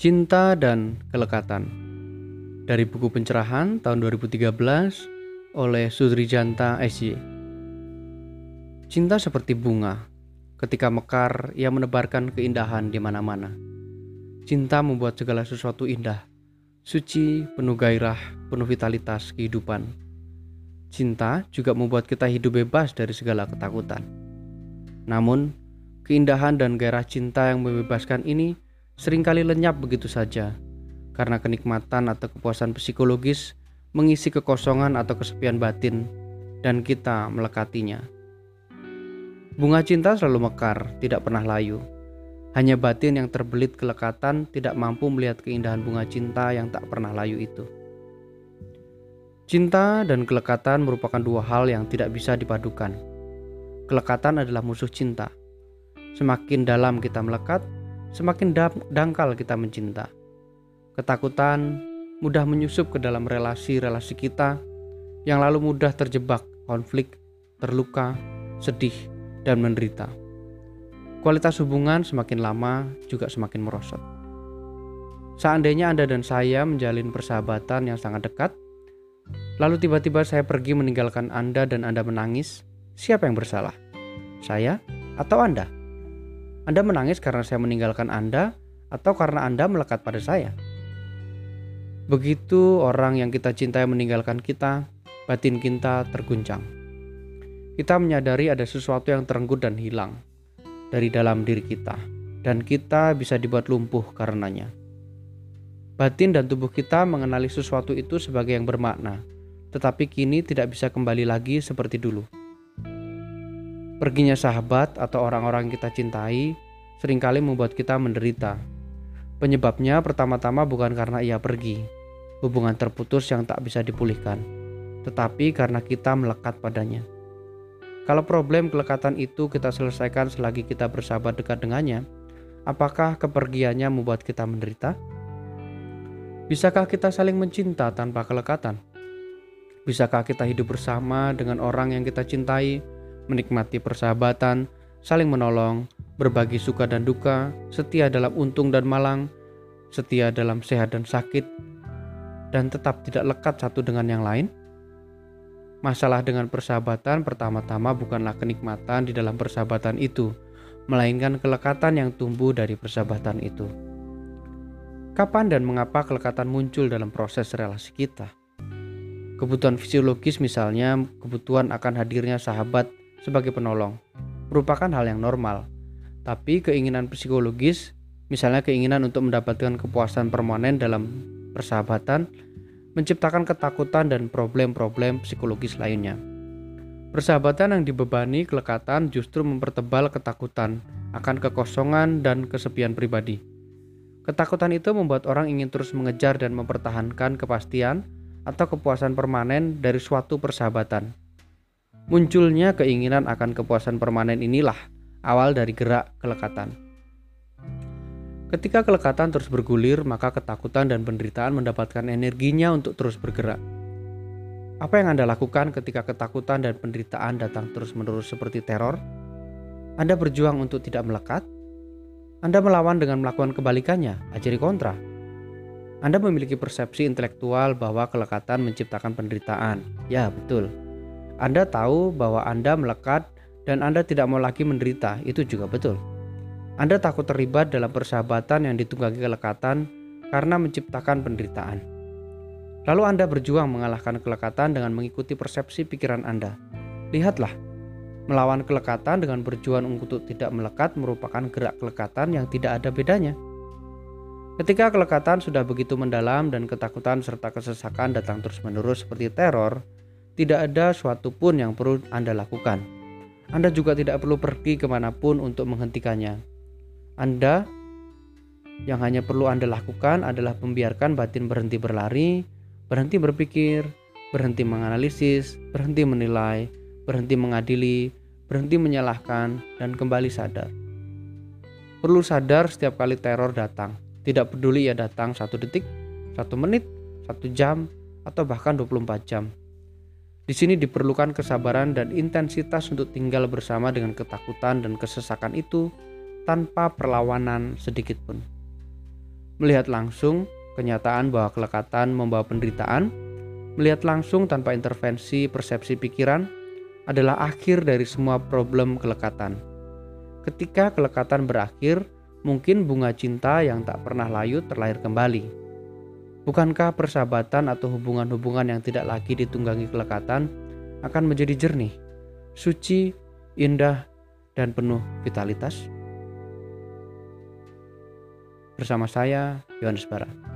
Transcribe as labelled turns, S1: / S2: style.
S1: Cinta dan Kelekatan dari buku pencerahan tahun 2013 oleh Sudrijanta SY. Cinta seperti bunga, ketika mekar ia menebarkan keindahan di mana-mana. Cinta membuat segala sesuatu indah, suci, penuh gairah, penuh vitalitas kehidupan. Cinta juga membuat kita hidup bebas dari segala ketakutan. Namun, keindahan dan gairah cinta yang membebaskan ini sering kali lenyap begitu saja karena kenikmatan atau kepuasan psikologis mengisi kekosongan atau kesepian batin dan kita melekatinya. Bunga cinta selalu mekar, tidak pernah layu. Hanya batin yang terbelit kelekatan tidak mampu melihat keindahan bunga cinta yang tak pernah layu itu. Cinta dan kelekatan merupakan dua hal yang tidak bisa dipadukan. Kelekatan adalah musuh cinta. Semakin dalam kita melekat, semakin dangkal kita mencinta. Ketakutan mudah menyusup ke dalam relasi-relasi kita yang lalu mudah terjebak konflik, terluka, sedih, dan menderita. Kualitas hubungan semakin lama juga semakin merosot. Seandainya Anda dan saya menjalin persahabatan yang sangat dekat, lalu tiba-tiba saya pergi meninggalkan Anda dan Anda menangis, siapa yang bersalah? Saya atau Anda? Anda menangis karena saya meninggalkan Anda atau karena Anda melekat pada saya? Begitu orang yang kita cintai meninggalkan kita, batin kita terguncang. Kita menyadari ada sesuatu yang terenggut dan hilang dari dalam diri kita, dan kita bisa dibuat lumpuh karenanya. Batin dan tubuh kita mengenali sesuatu itu sebagai yang bermakna, tetapi kini tidak bisa kembali lagi seperti dulu. Perginya sahabat atau orang-orang kita cintai sering kali membuat kita menderita. Penyebabnya pertama-tama bukan karena ia pergi, hubungan terputus yang tak bisa dipulihkan, tetapi karena kita melekat padanya. Kalau problem kelekatan itu kita selesaikan selagi kita bersahabat dekat dengannya, apakah kepergiannya membuat kita menderita? Bisakah kita saling mencinta tanpa kelekatan? Bisakah kita hidup bersama dengan orang yang kita cintai menikmati persahabatan, saling menolong, berbagi suka dan duka, setia dalam untung dan malang, setia dalam sehat dan sakit, dan tetap tidak lekat satu dengan yang lain? Masalah dengan persahabatan pertama-tama bukanlah kenikmatan di dalam persahabatan itu, melainkan kelekatan yang tumbuh dari persahabatan itu. Kapan dan mengapa kelekatan muncul dalam proses relasi kita? Kebutuhan fisiologis misalnya kebutuhan akan hadirnya sahabat sebagai penolong merupakan hal yang normal. Tapi keinginan psikologis, misalnya keinginan untuk mendapatkan kepuasan permanen dalam persahabatan, menciptakan ketakutan dan problem-problem psikologis lainnya. Persahabatan yang dibebani kelekatan justru mempertebal ketakutan akan kekosongan dan kesepian pribadi. Ketakutan itu membuat orang ingin terus mengejar dan mempertahankan kepastian atau kepuasan permanen dari suatu persahabatan. Munculnya keinginan akan kepuasan permanen inilah awal dari gerak kelekatan. Ketika kelekatan terus bergulir, maka ketakutan dan penderitaan mendapatkan energinya untuk terus bergerak. Apa yang Anda lakukan ketika ketakutan dan penderitaan datang terus-menerus seperti teror? Anda berjuang untuk tidak melekat? Anda melawan dengan melakukan kebalikannya, ajari kontra. Anda memiliki persepsi intelektual bahwa kelekatan menciptakan penderitaan. Ya, betul. Anda tahu bahwa Anda melekat dan Anda tidak mau lagi menderita, itu juga betul. Anda takut terlibat dalam persahabatan yang ditunggangi kelekatan karena menciptakan penderitaan. Lalu Anda berjuang mengalahkan kelekatan dengan mengikuti persepsi pikiran Anda. Lihatlah, melawan kelekatan dengan berjuang untuk tidak melekat merupakan gerak kelekatan yang tidak ada bedanya. Ketika kelekatan sudah begitu mendalam dan ketakutan serta kesesakan datang terus-menerus seperti teror, tidak ada suatu pun yang perlu Anda lakukan. Anda juga tidak perlu pergi ke mana pun untuk menghentikannya. Anda yang hanya perlu Anda lakukan adalah membiarkan batin berhenti berlari, berhenti berpikir, berhenti menganalisis, berhenti menilai, berhenti mengadili, berhenti menyalahkan, dan kembali sadar. Perlu sadar setiap kali teror datang, tidak peduli ia datang satu detik, satu menit, satu jam, atau bahkan 24 jam. Di sini diperlukan kesabaran dan intensitas untuk tinggal bersama dengan ketakutan dan kesesakan itu tanpa perlawanan sedikit pun. Melihat langsung kenyataan bahwa kelekatan membawa penderitaan, melihat langsung tanpa intervensi persepsi pikiran adalah akhir dari semua problem kelekatan. Ketika kelekatan berakhir, mungkin bunga cinta yang tak pernah layu terlahir kembali. Bukankah persahabatan atau hubungan-hubungan yang tidak lagi ditunggangi kelekatan akan menjadi jernih, suci, indah, dan penuh vitalitas? Bersama saya, Yohanes Barat.